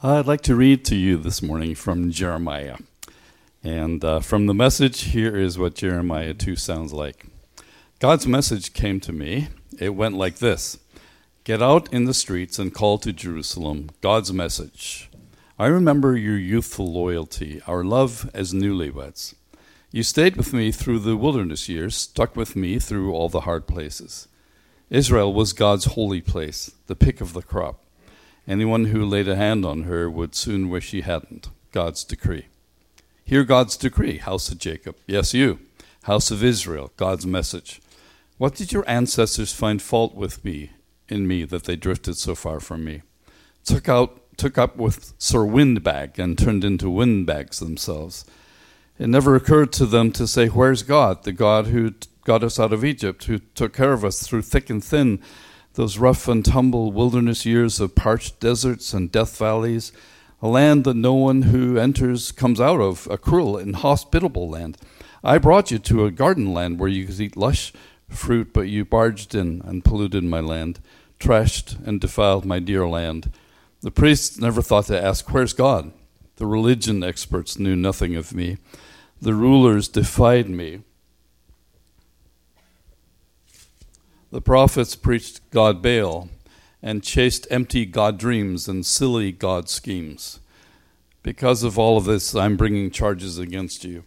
I'd like to read to you this morning from Jeremiah. And uh, from the message, here is what Jeremiah 2 sounds like. God's message came to me. It went like this Get out in the streets and call to Jerusalem God's message. I remember your youthful loyalty, our love as newlyweds. You stayed with me through the wilderness years, stuck with me through all the hard places. Israel was God's holy place, the pick of the crop. Anyone who laid a hand on her would soon wish he hadn't. God's decree. Hear God's decree, house of Jacob. Yes, you, house of Israel, God's message. What did your ancestors find fault with me, in me, that they drifted so far from me? Took out, took up with Sir Windbag and turned into windbags themselves. It never occurred to them to say, Where's God, the God who got us out of Egypt, who took care of us through thick and thin, those rough and tumble wilderness years of parched deserts and death valleys, a land that no one who enters comes out of, a cruel and hospitable land. I brought you to a garden land where you could eat lush fruit, but you barged in and polluted my land, trashed and defiled my dear land. The priests never thought to ask, Where's God? The religion experts knew nothing of me. The rulers defied me. The prophets preached God Baal and chased empty God dreams and silly God schemes. Because of all of this, I'm bringing charges against you.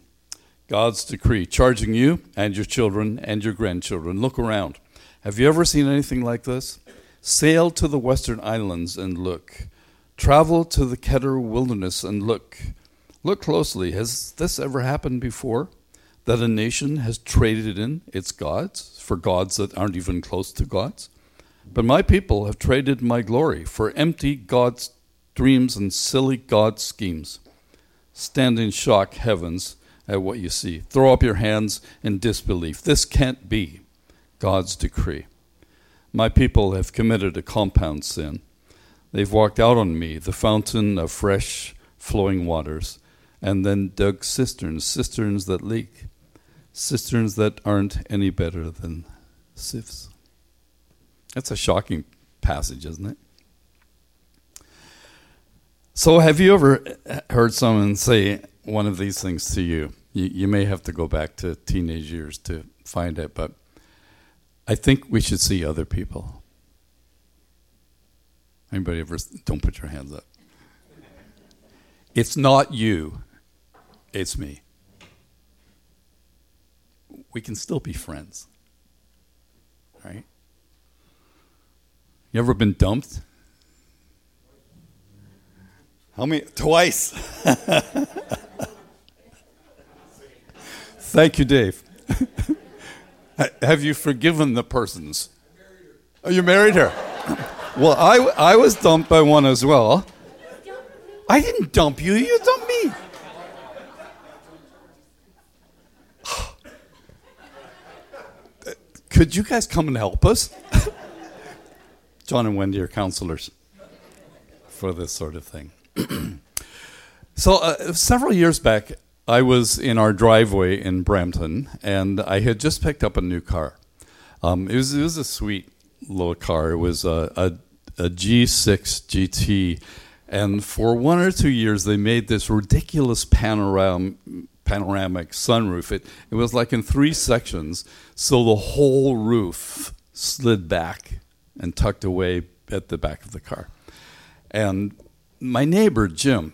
God's decree, charging you and your children and your grandchildren. Look around. Have you ever seen anything like this? Sail to the western islands and look. Travel to the Kedar wilderness and look. Look closely. Has this ever happened before? That a nation has traded in its gods? for gods that aren't even close to gods. But my people have traded my glory for empty God's dreams and silly God's schemes. Stand in shock, heavens, at what you see. Throw up your hands in disbelief. This can't be God's decree. My people have committed a compound sin. They've walked out on me, the fountain of fresh flowing waters, and then dug cisterns, cisterns that leak cisterns that aren't any better than sieves. That's a shocking passage, isn't it? So, have you ever heard someone say one of these things to you? You, you may have to go back to teenage years to find it, but I think we should see other people. Anybody ever? Don't put your hands up. It's not you, it's me we can still be friends. Right? You ever been dumped? How many? Twice. Thank you, Dave. Have you forgiven the persons? Oh, you married her? well, I, I was dumped by one as well. I didn't dump you, you dumped me. Could you guys come and help us? John and Wendy are counselors for this sort of thing. so, uh, several years back, I was in our driveway in Brampton, and I had just picked up a new car. Um, it, was, it was a sweet little car. It was a, a, a G6 GT, and for one or two years, they made this ridiculous panorama panoramic sunroof. It, it was like in three sections, so the whole roof slid back and tucked away at the back of the car. And my neighbor, Jim,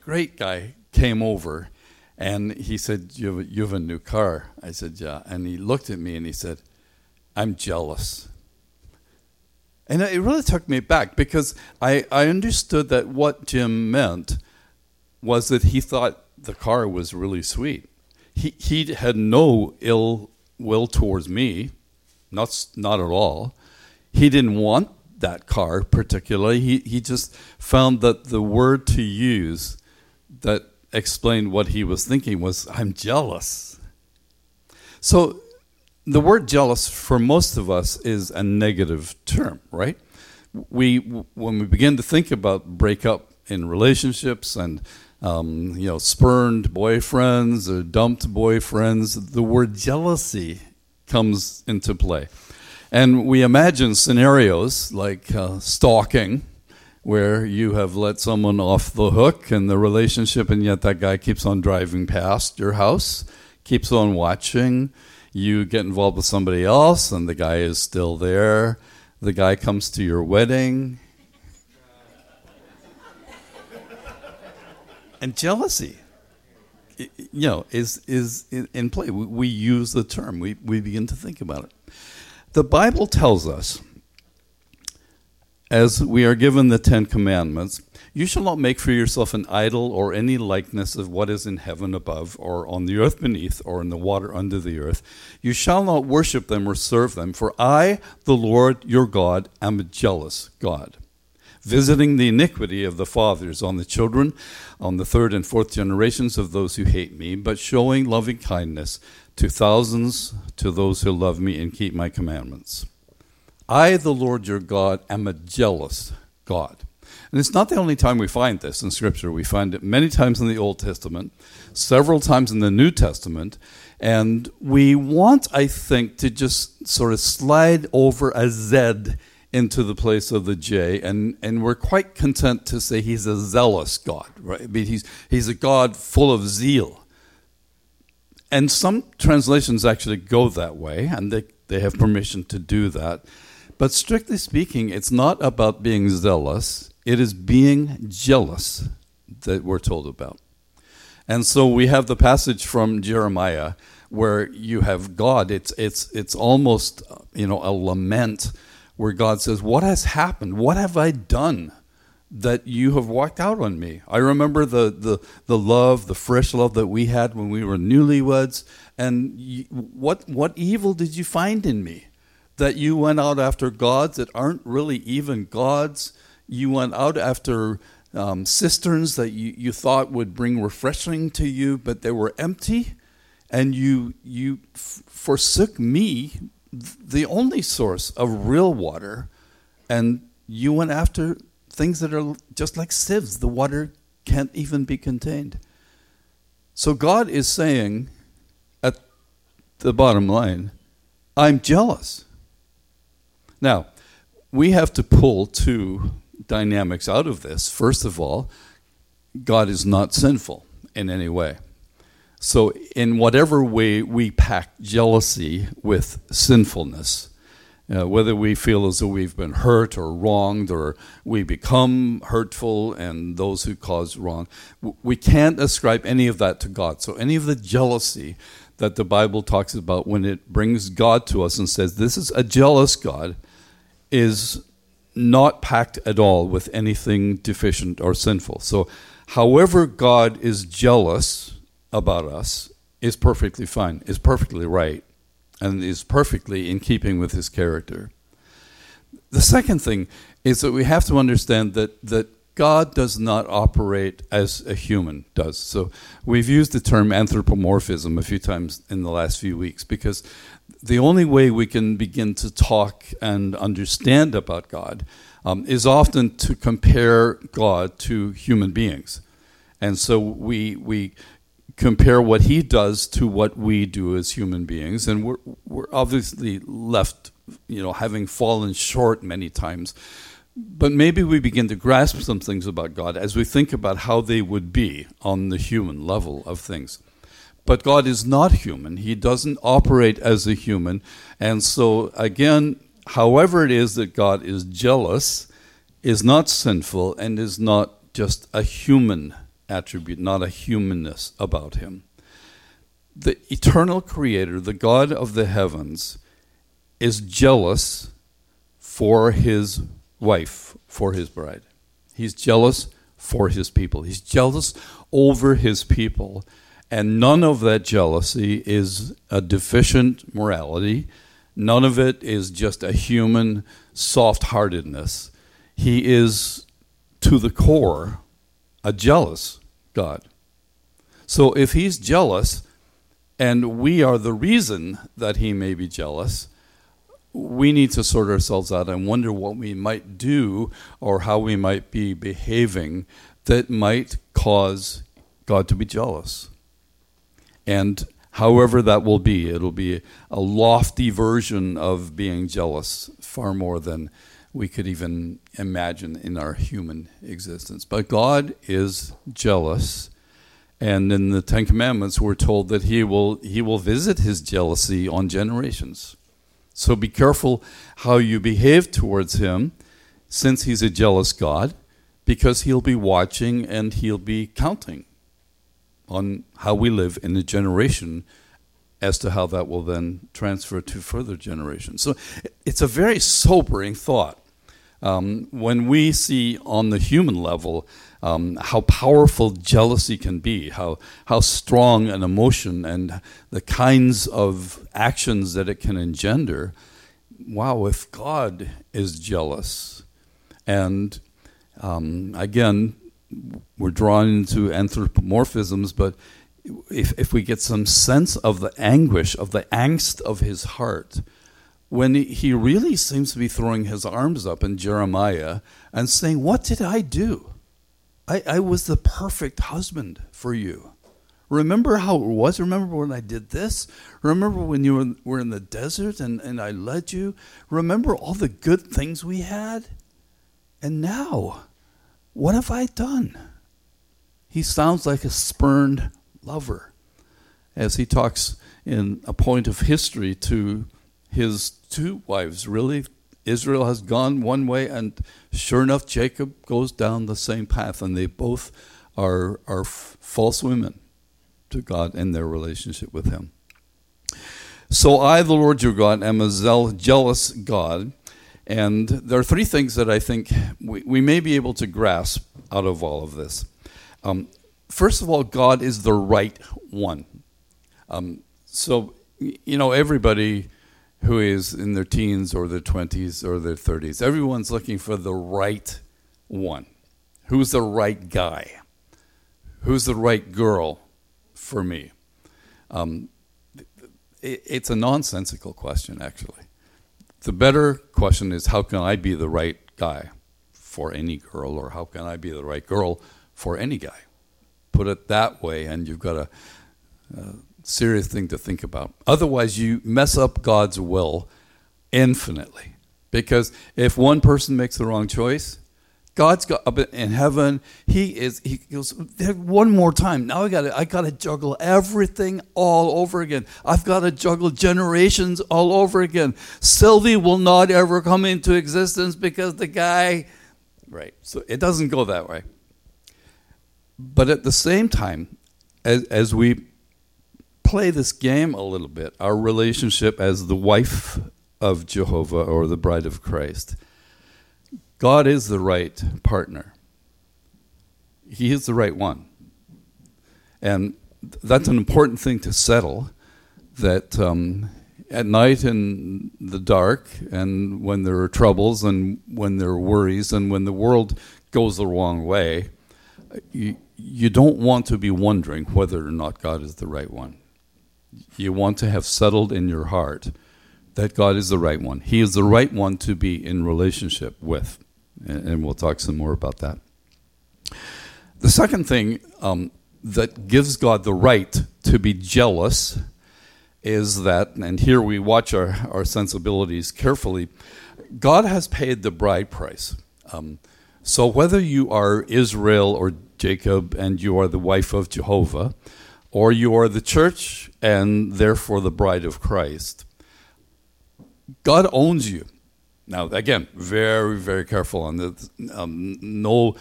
great guy, came over and he said, you have, you have a new car. I said, Yeah. And he looked at me and he said, I'm jealous. And it really took me back because I, I understood that what Jim meant was that he thought the car was really sweet. He he had no ill will towards me, not not at all. He didn't want that car particularly. He he just found that the word to use that explained what he was thinking was I'm jealous. So the word jealous for most of us is a negative term, right? We when we begin to think about breakup in relationships and um, you know, spurned boyfriends or dumped boyfriends, the word jealousy comes into play. And we imagine scenarios like uh, stalking, where you have let someone off the hook in the relationship, and yet that guy keeps on driving past your house, keeps on watching. You get involved with somebody else, and the guy is still there. The guy comes to your wedding. And jealousy you know, is is in, play. We, we use the term. We we begin to think about it. The Bible tells us, as we are given the Ten Commandments, you shall not make for yourself an idol or any likeness of what is in heaven above, or on the earth beneath, or in the water under the earth. You shall not worship them or serve them, for I, the Lord your God, am a jealous God visiting the iniquity of the fathers on the children, on the third and fourth generations of those who hate me, but showing loving kindness to thousands to those who love me and keep my commandments. I, the Lord your God, am a jealous God. And it's not the only time we find this in Scripture. We find it many times in the Old Testament, several times in the New Testament. And we want, I think, to just sort of slide over a Z into the place of the J, and, and we're quite content to say he's a zealous God, right? I mean, he's, he's a God full of zeal. And some translations actually go that way, and they, they have permission to do that. But strictly speaking, it's not about being zealous, it is being jealous that we're told about. And so we have the passage from Jeremiah where you have God. It's, it's, it's almost, you know, a lament where God says, What has happened? What have I done that you have walked out on me? I remember the, the, the love, the fresh love that we had when we were newlyweds. And you, what, what evil did you find in me? That you went out after gods that aren't really even gods. You went out after um, cisterns that you, you thought would bring refreshing to you, but they were empty. And you, you f- forsook me the only source of real water, and you went after things that are just like sieves. The water can't even be contained. So God is saying, at the bottom line, I'm jealous. Now, we have to pull two dynamics out of this. First of all, God is not sinful in any way. So, in whatever way we pack jealousy with sinfulness, uh, whether we feel as though we've been hurt or wronged, or we become hurtful and those who cause wrong, we can't ascribe any of that to God. So, any of the jealousy that the Bible talks about when it brings God to us and says, This is a jealous God, is not packed at all with anything deficient or sinful. So, however, God is jealous about us is perfectly fine, is perfectly right, and is perfectly in keeping with his character. The second thing is that we have to understand that, that God does not operate as a human does. So we've used the term anthropomorphism a few times in the last few weeks because the only way we can begin to talk and understand about God um, is often to compare God to human beings. And so we, we compare what he does to what we do as human beings, and we're we're obviously left, you know, having fallen short many times. But maybe we begin to grasp some things about God as we think about how they would be on the human level of things. But God is not human. He doesn't operate as a human. And so, again, however it is that God is jealous, is not sinful, and is not just a human attribute, not a humanness about him. The eternal creator, the God of the heavens, is jealous for his wife, for his bride. He's jealous for his people. He's jealous over his people. And none of that jealousy is a deficient morality. None of it is just a human soft heartedness. He is, to the core, a jealous God. So if he's jealous, and we are the reason that he may be jealous, we need to sort ourselves out and wonder what we might do or how we might be behaving that might cause God to be jealous. And however that will be, it'll be a lofty version of being jealous, far more than we could even imagine in our human existence. But God is jealous. And in the Ten Commandments, we're told that he will, he will visit his jealousy on generations. So be careful how you behave towards him, since he's a jealous God, because he'll be watching and he'll be counting on how we live in a generation as to how that will then transfer to further generations. So it's a very sobering thought. Um, when we see on the human level um, how powerful jealousy can be, how, how strong an emotion and the kinds of actions that it can engender, wow, if God is jealous, and um, again, we're drawn into anthropomorphisms, but if, if we get some sense of the anguish, of the angst of his heart, when he really seems to be throwing his arms up in Jeremiah and saying, What did I do? I, I was the perfect husband for you. Remember how it was? Remember when I did this? Remember when you were, in the desert and, and I led you? Remember all the good things we had? And now, what have I done? He sounds like a spurned lover as he talks in a point of history to his two wives. Really, Israel has gone one way, and sure enough, Jacob goes down the same path, and they both are, are false women to God in their relationship with Him. So I, the Lord your God, am a jealous God. And there are three things that I think we, we may be able to grasp out of all of this. Um, first of all, God is the right one. Um, so, you know, everybody who is in their teens or their 20s or their 30s. Everyone's looking for the right one. Who's the right guy? Who's the right girl for me? Um, it, it's a nonsensical question, actually. The better question is how can I be the right guy for any girl, or how can I be the right girl for any guy? Put it that way, and you've got a, a serious thing to think about. Otherwise, you mess up God's will infinitely. Because if one person makes the wrong choice, God's got up in heaven. He is. He goes one more time. Now I got. I got to juggle everything all over again. I've got to juggle generations all over again. Sylvie will not ever come into existence because the guy. Right. So it doesn't go that way. But at the same time, as as we play this game a little bit, our relationship as the wife of Jehovah or the bride of Christ. God is the right partner. He is the right one. And that's an important thing to settle that um, at night in the dark and when there are troubles and when there are worries and when the world goes the wrong way, you, you don't want to be wondering whether or not God is the right one you want to have settled in your heart that God is the right one. He is the right one to be in relationship with. And, we'll talk some more about that. The second thing um, that gives God the right to be jealous is that, and here we watch our, our sensibilities carefully, God has paid the bride price. Um, so whether you are Israel or Jacob and you are the wife of Jehovah, or you are the church and therefore the bride of Christ. God owns you. Now, again, very, very careful on this. Um, no,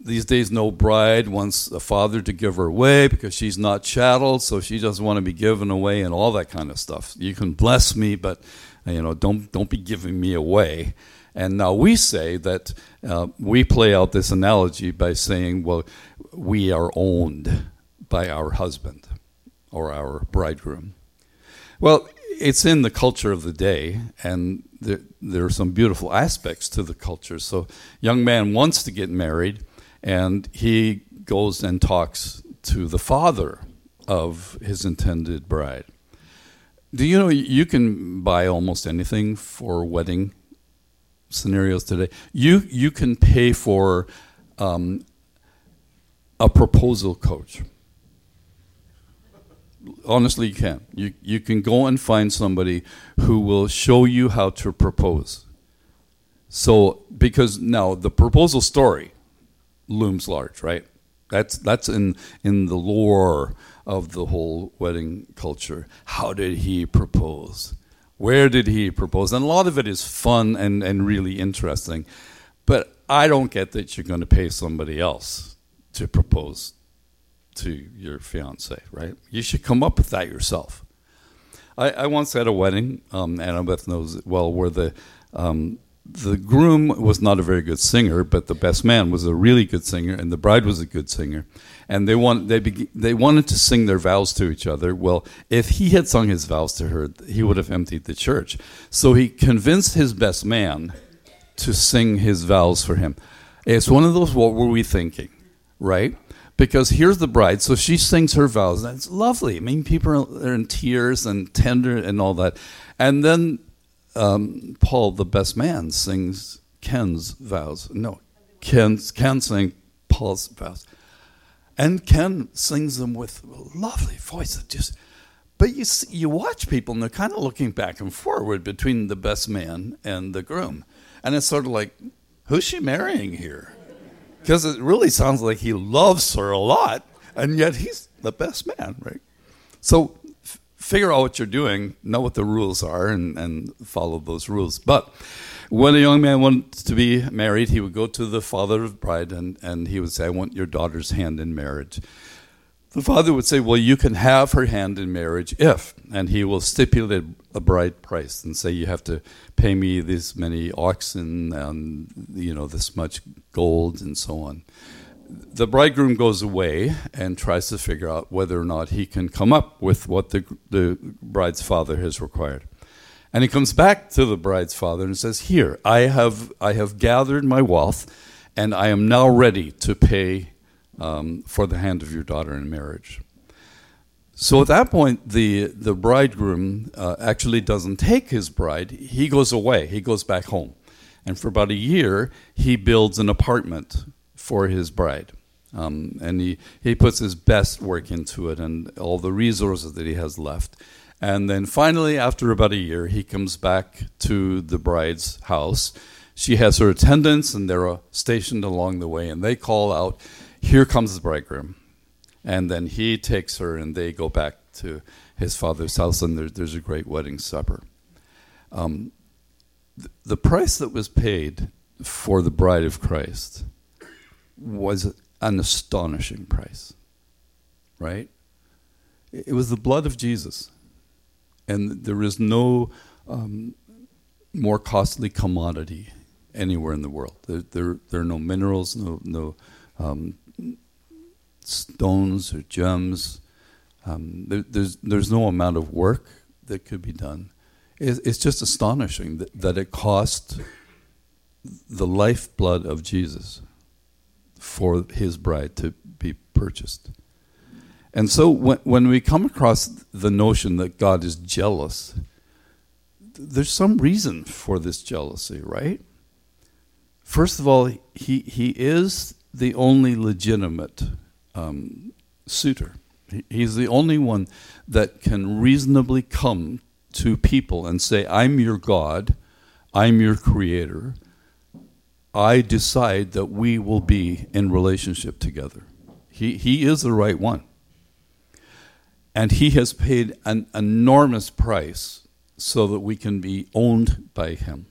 these days, no bride wants a father to give her away because she's not chattel, so she doesn't want to be given away and all that kind of stuff. You can bless me, but you know, don't don't be giving me away. And now we say that uh, we play out this analogy by saying, well, we are owned by our husband or our bridegroom? Well, it's in the culture of the day, and there, there, are some beautiful aspects to the culture. So, young man wants to get married, and he goes and talks to the father of his intended bride. Do you know you can buy almost anything for wedding scenarios today? You you can pay for um, a proposal coach honestly you can. You, you can go and find somebody who will show you how to propose. So, because now the proposal story looms large, right? That's that's in in the lore of the whole wedding culture. How did he propose? Where did he propose? And a lot of it is fun and, and really interesting. But I don't get that you're going to pay somebody else to propose to your fiance, right? You should come up with that yourself. I, I once had a wedding, um, Annabeth knows it well, where the um, the groom was not a very good singer, but the best man was a really good singer, and the bride was a good singer. And they want they be, they wanted to sing their vows to each other. Well, if he had sung his vows to her, he would have emptied the church. So he convinced his best man to sing his vows for him. It's one of those. What were we thinking, right? Because here's the bride, so she sings her vows. That's lovely. I mean, people are in tears and tender and all that. And then um, Paul, the best man, sings Ken's vows. No, Ken, Ken sings Paul's vows. And Ken sings them with a lovely voice. That just, but you see, you watch people and they're kind of looking back and forward between the best man and the groom, and it's sort of like, who's she marrying here? Because it really sounds like he loves her a lot, and yet he's the best man, right? So figure out what you're doing, know what the rules are, and, and follow those rules. But when a young man wanted to be married, he would go to the father of bride and, and he would say, I want your daughter's hand in marriage. The father would say, Well, you can have her hand in marriage if, and he will stipulate a bride price and say, You have to pay me this many oxen and, you know, this much gold and so on the bridegroom goes away and tries to figure out whether or not he can come up with what the, the bride's father has required. And he comes back to the bride's father and says, Here, I have, I have gathered my wealth, and I am now ready to pay um, for the hand of your daughter in marriage. So at that point, the, the bridegroom uh, actually doesn't take his bride, he goes away, he goes back home. And for about a year, he builds an apartment for his bride. Um, and he, he puts his best work into it and all the resources that he has left. And then finally, after about a year, he comes back to the bride's house. She has her attendants, and they're stationed along the way, and they call out, Here comes the bridegroom. And then he takes her, and they go back to his father's house, and there, there's a great wedding supper. Um, th- the price that was paid for the bride of Christ was an astonishing price, right? It was the blood of Jesus. And there is no um, more costly commodity anywhere in the world. There, there, there are no minerals, no, no um, stones or gems. Um, there, there's, there's no amount of work that could be done. It's, it's just astonishing that, that it cost the lifeblood of Jesus for his bride to be purchased. And so when, when we come across the notion that God is jealous, there's some reason for this jealousy, right? First of all, he, he is the only legitimate um, suitor. He's the only one that can reasonably come to people and say, I'm your God, I'm your creator, I decide that we will be in relationship together. He, he is the right one. And he has paid an enormous price so that we can be owned by him.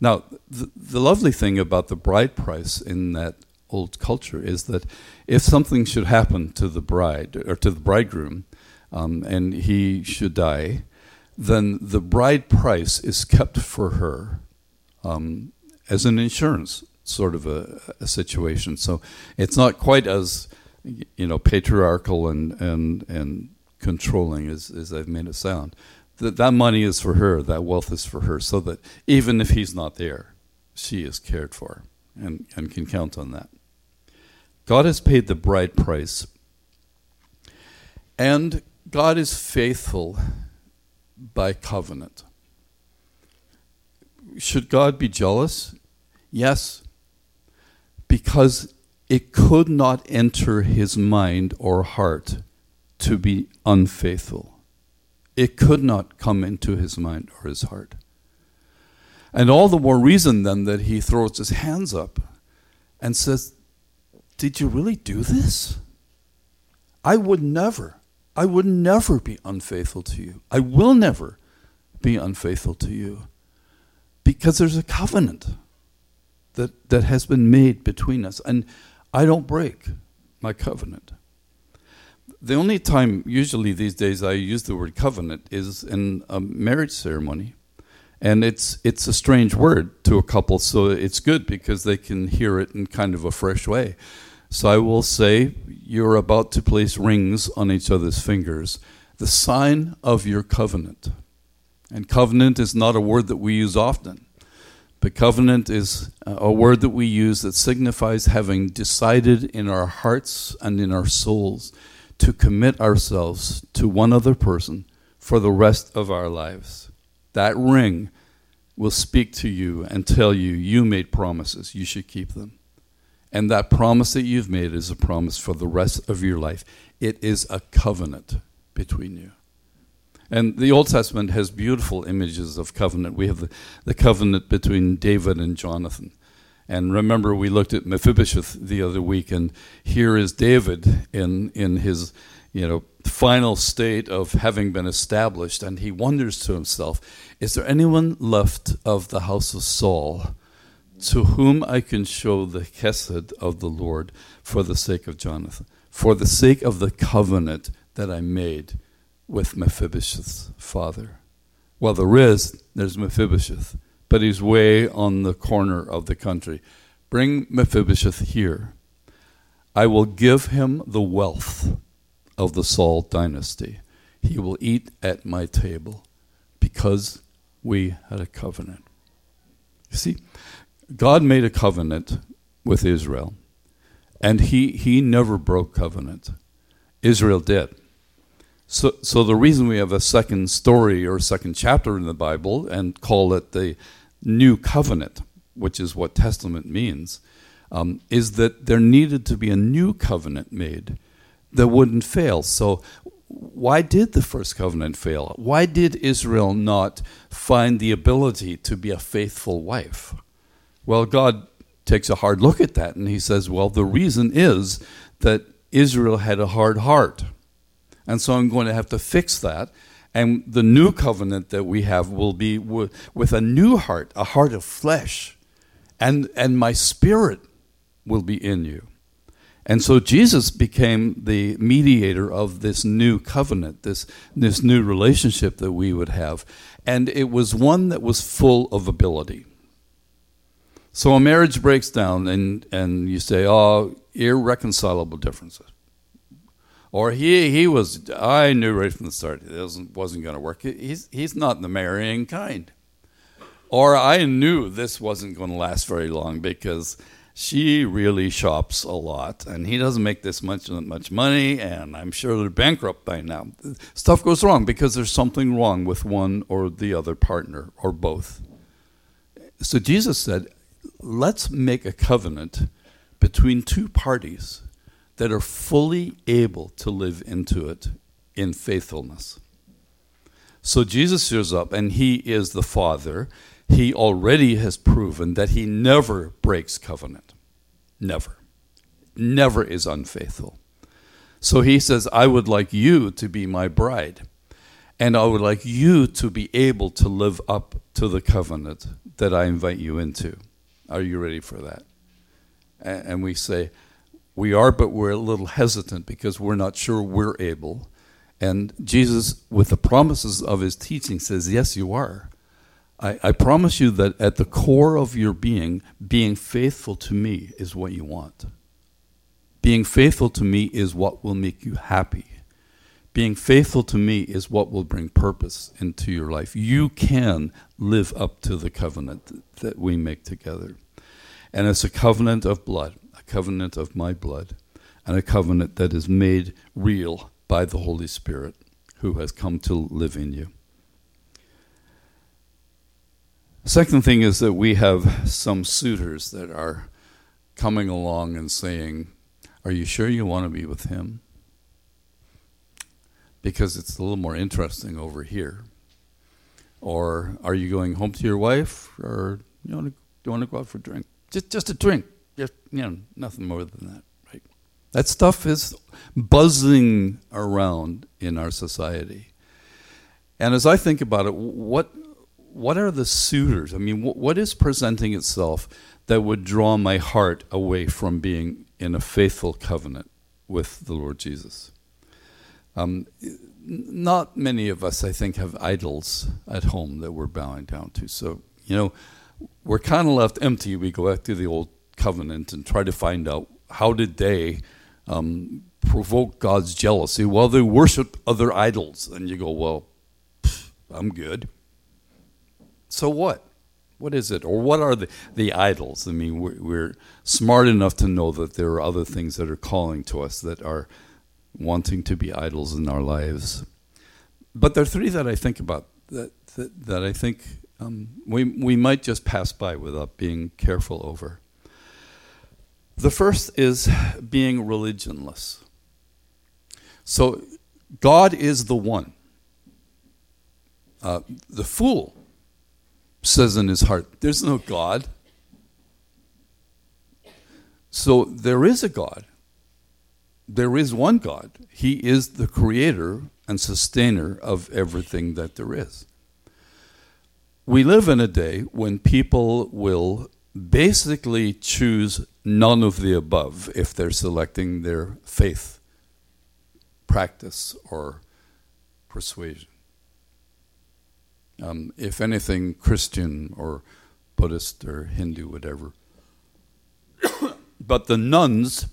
Now, the, the lovely thing about the bride price in that old culture is that if something should happen to the bride or to the bridegroom um, and he should die, then the bride price is kept for her um, as an insurance sort of a, a, situation. So it's not quite as you know patriarchal and and and controlling as, as I've made it sound. That that money is for her, that wealth is for her, so that even if he's not there, she is cared for and, and can count on that. God has paid the bride price. And God is faithful by covenant. Should God be jealous? Yes, because it could not enter his mind or heart to be unfaithful. It could not come into his mind or his heart. And all the more reason then that he throws his hands up and says, Did you really do this? I would never, I would never be unfaithful to you. I will never be unfaithful to you. Because there's a covenant that, that has been made between us. And I don't break my covenant. The only time, usually these days, I use the word covenant is in a marriage ceremony. And it's, it's a strange word to a couple, so it's good because they can hear it in kind of a fresh way. So I will say, You're about to place rings on each other's fingers, the sign of your covenant. And covenant is not a word that we use often. But covenant is uh, a word that we use that signifies having decided in our hearts and in our souls to commit ourselves to one other person for the rest of our lives. That ring will speak to you and tell you you made promises, you should keep them. And that promise that you've made is a promise for the rest of your life. It is a covenant between you. And the Old Testament has beautiful images of covenant. We have the, the covenant between David and Jonathan. And remember, we looked at Mephibosheth the other week, and here is David in, in his you know, final state of having been established, and he wonders to himself, Is there anyone left of the house of Saul to whom I can show the chesed of the Lord for the sake of Jonathan, for the sake of the covenant that I made? with Mephibosheth's father. Well, there is, there's Mephibosheth, but he's way on the corner of the country. Bring Mephibosheth here. I will give him the wealth of the Saul dynasty. He will eat at my table because we had a covenant. You see, God made a covenant with Israel, and he, he never broke covenant. Israel did. So, so the reason we have a second story or second chapter in the Bible and call it the New Covenant, which is what Testament means, um, is that there needed to be a new covenant made that wouldn't fail. So, why did the first covenant fail? Why did Israel not find the ability to be a faithful wife? Well, God takes a hard look at that and he says, well, the reason is that Israel had a hard heart. And so I'm going to have to fix that. And the new covenant that we have will be with, with a new heart, a heart of flesh. And, and my spirit will be in you. And so Jesus became the mediator of this new covenant, this, this new relationship that we would have. And it was one that was full of ability. So a marriage breaks down, and, and you say, oh, irreconcilable differences. Or he, he was, I knew right from the start it wasn't, wasn't going to work. He's, he's not the marrying kind. Or I knew this wasn't going to last very long because she really shops a lot and he doesn't make this much much money and I'm sure they're bankrupt by now. Stuff goes wrong because there's something wrong with one or the other partner or both. So Jesus said, let's make a covenant between two parties that are fully able to live into it in faithfulness. So Jesus shows up and he is the Father. He already has proven that he never breaks covenant. Never. Never is unfaithful. So he says, I would like you to be my bride. And I would like you to be able to live up to the covenant that I invite you into. Are you ready for that? And we say, we are, but we're a little hesitant because we're not sure we're able. And Jesus, with the promises of his teaching, says, Yes, you are. I, I promise you that at the core of your being, being faithful to me is what you want. Being faithful to me is what will make you happy. Being faithful to me is what will bring purpose into your life. You can live up to the covenant that we make together. And it's a covenant of blood a covenant of my blood, and a covenant that is made real by the Holy Spirit who has come to live in you. Second thing is that we have some suitors that are coming along and saying, Are you sure you want to be with him? Because it's a little more interesting over here. or are you going home to your wife, or you want to, you want to go out for a drink? Just, just a drink. Just, you know, nothing more than that, right? That stuff is buzzing around in our society. And as I think about it, what what are the suitors? I mean, what is presenting itself that would draw my heart away from being in a faithful covenant with the Lord Jesus? Um, not many of us, I think, have idols at home that we're bowing down to. So, you know, we're kind of left empty. We go back to the old covenant and try to find out how did they um, provoke God's jealousy? Well, they worship other idols. And you go, well, pff, I'm good. So what? What is it? Or what are the, the idols? I mean, we're, we're smart enough to know that there are other things that are calling to us that are wanting to be idols in our lives. But there are three that I think about that, that, that I think um, we, we might just pass by without being careful over. The first is being religionless. So, God is the one. Uh, the fool says in his heart, There's no God. So, there is a God. There is one God. He is the creator and sustainer of everything that there is. We live in a day when people will basically choose none of the above if they're selecting their faith, practice, or persuasion. Um, if anything, Christian or Buddhist or Hindu, whatever. but the nones,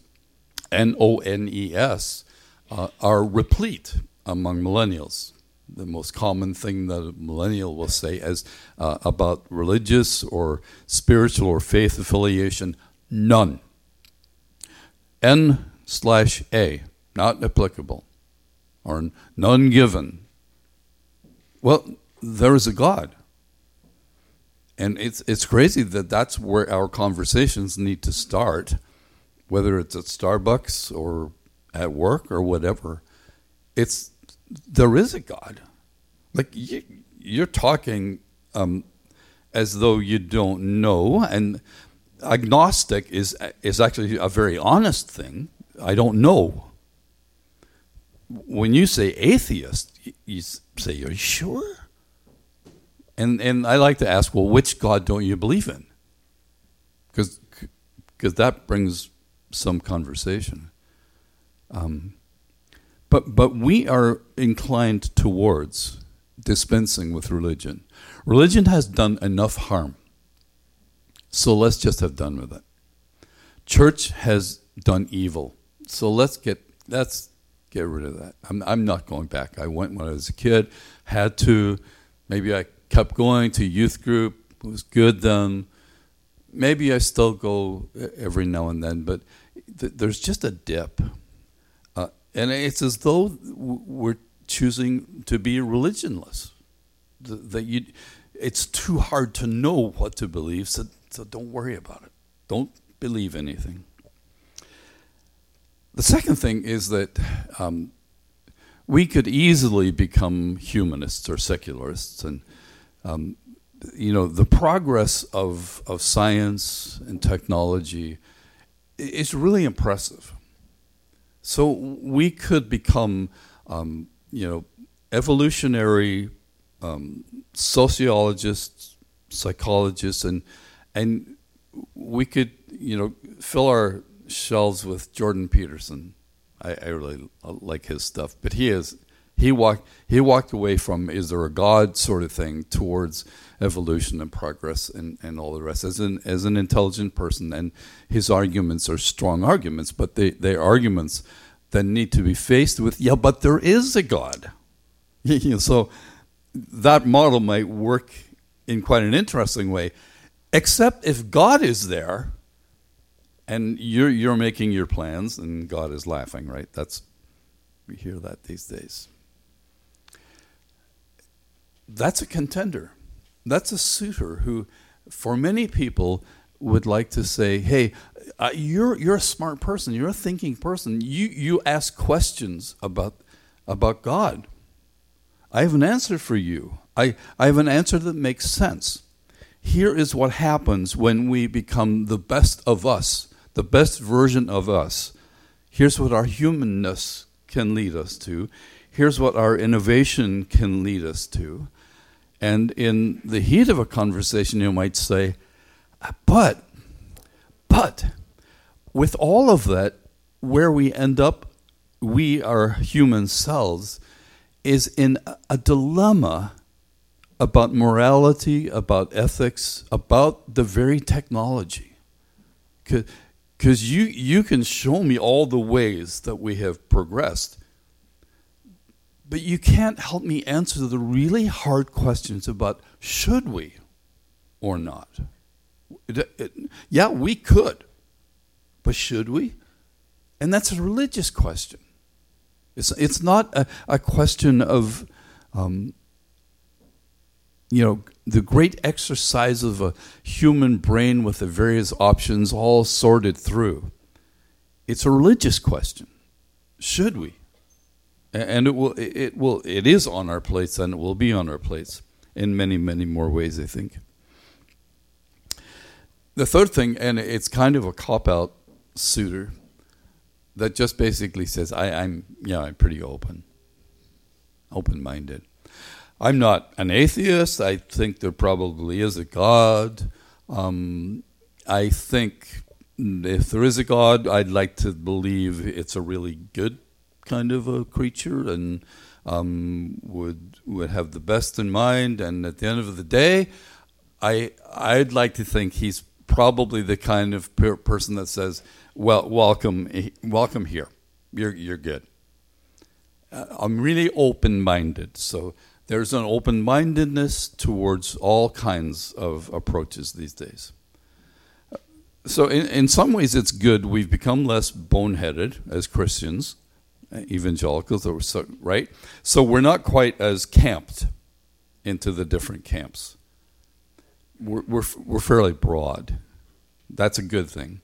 N O N E S, uh, are replete among millennials. The most common thing that a millennial will say as uh, about religious or spiritual or faith affiliation none. N slash a not applicable or none given. Well there is a god. And it's it's crazy that that's where our conversations need to start whether it's at starbucks or at work or whatever it's there is a God. Like you, you're talking um, as though you don't know, and agnostic is is actually a very honest thing. I don't know. When you say atheist, you say, "Are you sure?" And and I like to ask, well, which God don't you believe in? Because because that brings some conversation. Um, but, but we are inclined towards dispensing with religion. Religion has done enough harm. So let's just have done with it. Church has done evil. So let's get let's get rid of that. I'm I'm not going back. I went when I was a kid, had to. Maybe I kept going to youth group. It was good then. Maybe I still go every now and then, but th- there's just a dip. And it's as though we're choosing to be religionless. That you, it's too hard to know what to believe, so, so don't worry about it. Don't believe anything. The second thing is that um, we could easily become humanists or secularists, and um, you know the progress of of science and technology is really impressive. So we could become, um, you know, evolutionary um, sociologists, psychologists, and and we could, you know, fill our shelves with Jordan Peterson. I, I really like his stuff, but he is he walked he walked away from is there a God sort of thing towards evolution and progress and, and all the rest. As an as an intelligent person and his arguments are strong arguments but they they arguments that need to be faced with yeah but there is a god. So that model might work in quite an interesting way except if god is there and you're you're making your plans and god is laughing right? That's we hear that these days that's a contender that's a suitor who, for many people, would like to say, "Hey, uh, you're you're a smart person. You're a thinking person. You you ask questions about about God. I have an answer for you. I, I have an answer that makes sense. Here is what happens when we become the best of us, the best version of us. Here's what our humanness can lead us to. Here's what our innovation can lead us to. And in the heat of a conversation, you might say, uh, but, but, with all of that, where we end up, we, our human selves, is in a dilemma about morality, about ethics, about the very technology. Because you, you can show me all the ways that we have progressed, but you can't help me answer the really hard questions about should we or not. It, it, yeah, we could, but should we? And that's a religious question. It's, it's not a, a question of, um, you know, the great exercise of a human brain with the various options all sorted through. It's a religious question. Should we? And it will, it will, it is on our plates, and it will be on our plates in many, many more ways. I think. The third thing, and it's kind of a cop out suitor, that just basically says, I, am yeah, I'm pretty open, open minded. I'm not an atheist. I think there probably is a God. Um, I think if there is a God, I'd like to believe it's a really good kind of a creature and um, would would have the best in mind. And at the end of the day, I I'd like to think he's probably the kind of per- person that says, "Well, welcome, welcome here. You're you're good." Uh, I'm really open-minded, so there's an open-mindedness towards all kinds of approaches these days. So, in, in some ways, it's good. We've become less boneheaded as Christians, evangelicals, right? So, we're not quite as camped into the different camps we're, we're, we're fairly broad. That's a good thing.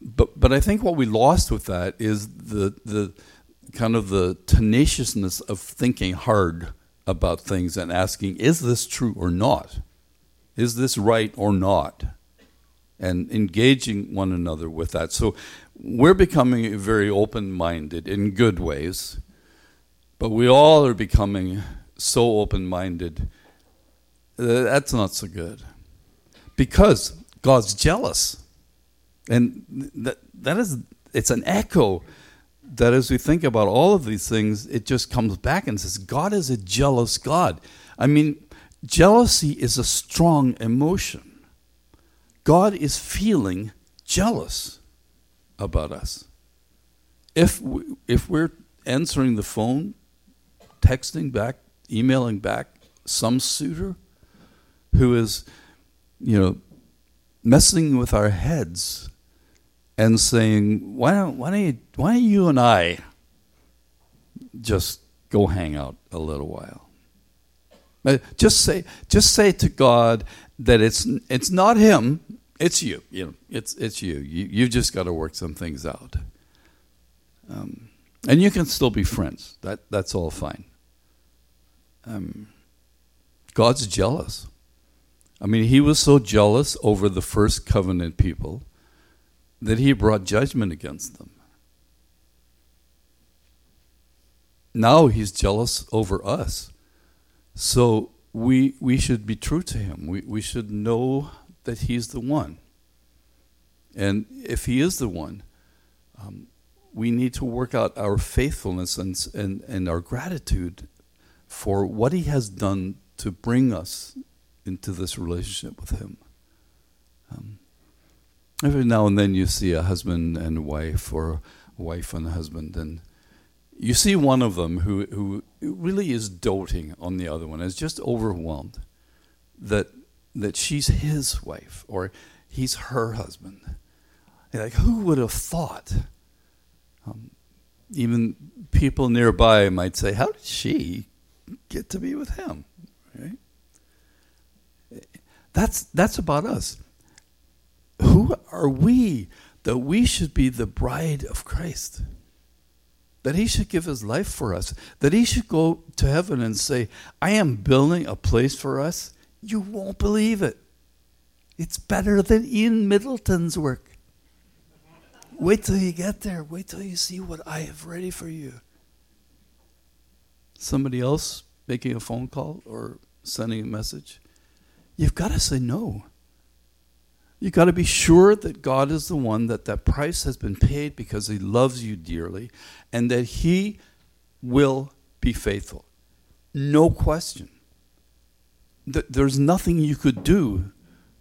But, but I think what we lost with that is the, the kind of the tenaciousness of thinking hard about things and asking, is this true or not? Is this right or not? And engaging one another with that. So we're becoming very open minded in good ways, but we all are becoming so open minded that's not so good. Because God's jealous. And that, that is, it's an echo that as we think about all of these things, it just comes back and says, God is a jealous God. I mean, jealousy is a strong emotion. God is feeling jealous about us. If, we, if we're answering the phone, texting back, emailing back some suitor, who is, you know, messing with our heads and saying, why don't, why don't, you, why don't you and I just go hang out a little while? Uh, just say, just say to God that it's, it's not him, it's you. You know, it's, it's you. you you've just got to work some things out. Um, and you can still be friends. That, that's all fine. Um, God's jealous. I mean, he was so jealous over the first covenant people that he brought judgment against them. Now he's jealous over us. So we, we should be true to him. We, we should know that he's the one. And if he is the one, um, we need to work out our faithfulness and, and, and our gratitude for what he has done to bring us into this relationship with Him. Um, every now and then you see a husband and wife, or a wife and a husband, and you see one of them who, who really is doting on the other one, is just overwhelmed that, that she's his wife or he's her husband. like, who would have thought? Um, even people nearby might say, How did she get to be with him? Right? That's, that's about us. Who are we that we should be the bride of Christ? that he should give his life for us, that he should go to heaven and say, I am building a place for us. You won't believe it. It's better than Ian Middleton's work. Wait till you get there. Wait till you see what I have ready for you. Somebody else making a phone call or sending a message, you've got to say no. You've got to be sure that God is the one, that that price has been paid because He loves you dearly, and that He will be faithful. No question. There's nothing you could do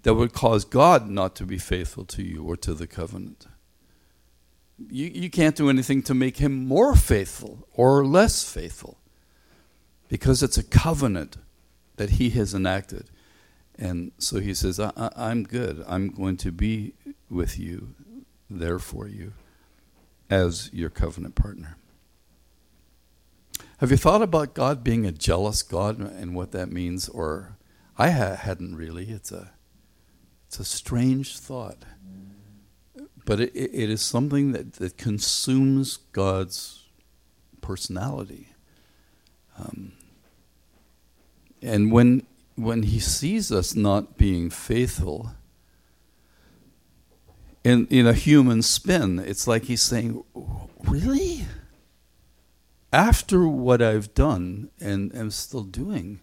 that would cause God not to be faithful to you or to the covenant. You, you can't do anything to make Him more faithful or less faithful because it's a covenant that He has enacted. And so he says, I, am good. I'm going to be with you, there for you, as your covenant partner. Have you thought about God being a jealous God and what that means? Or I ha- hadn't really. It's a, it's a strange thought. But it, it is something that, that consumes God's personality. Um, and when when he sees us not being faithful, in, in a human spin, it's like he's saying, Really? After what I've done and am still doing,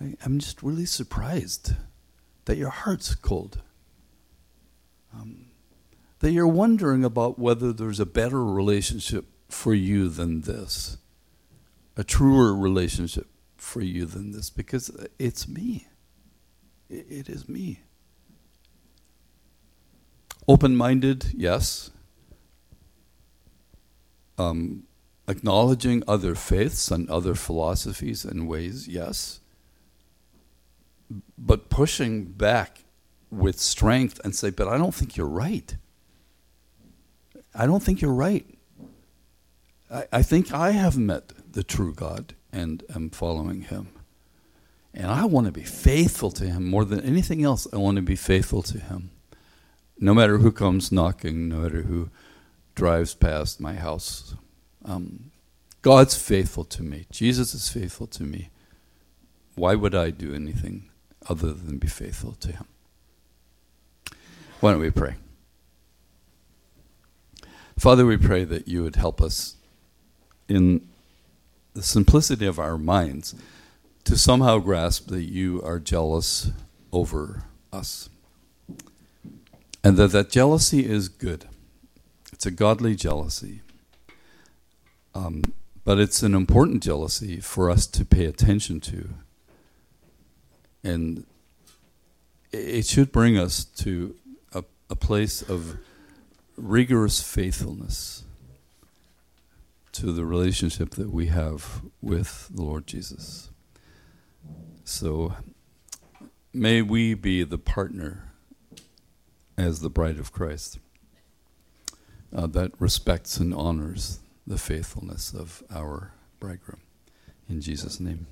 I, am just really surprised that your heart's cold. Um, that you're wondering about whether there's a better relationship for you than this, a truer relationship for you than this because it's me. It is me. Open minded, yes. Um, acknowledging other faiths and other philosophies and ways, yes. But pushing back with strength and say, but I don't think you're right. I don't think you're right. I, I think I have met the true God and am following him. And I want to be faithful to him more than anything else. I want to be faithful to him. No matter who comes knocking, no matter who drives past my house. Um, God's faithful to me. Jesus is faithful to me. Why would I do anything other than be faithful to him? Why don't we pray? Father, we pray that you would help us in the simplicity of our minds to somehow grasp that you are jealous over us. And that that jealousy is good. It's a godly jealousy. Um, but it's an important jealousy for us to pay attention to. And it should bring us to a, a place of rigorous faithfulness to the relationship that we have with the Lord Jesus. So may we be the partner as the bride of Christ uh, that respects and honors the faithfulness of our bridegroom. In Jesus' name.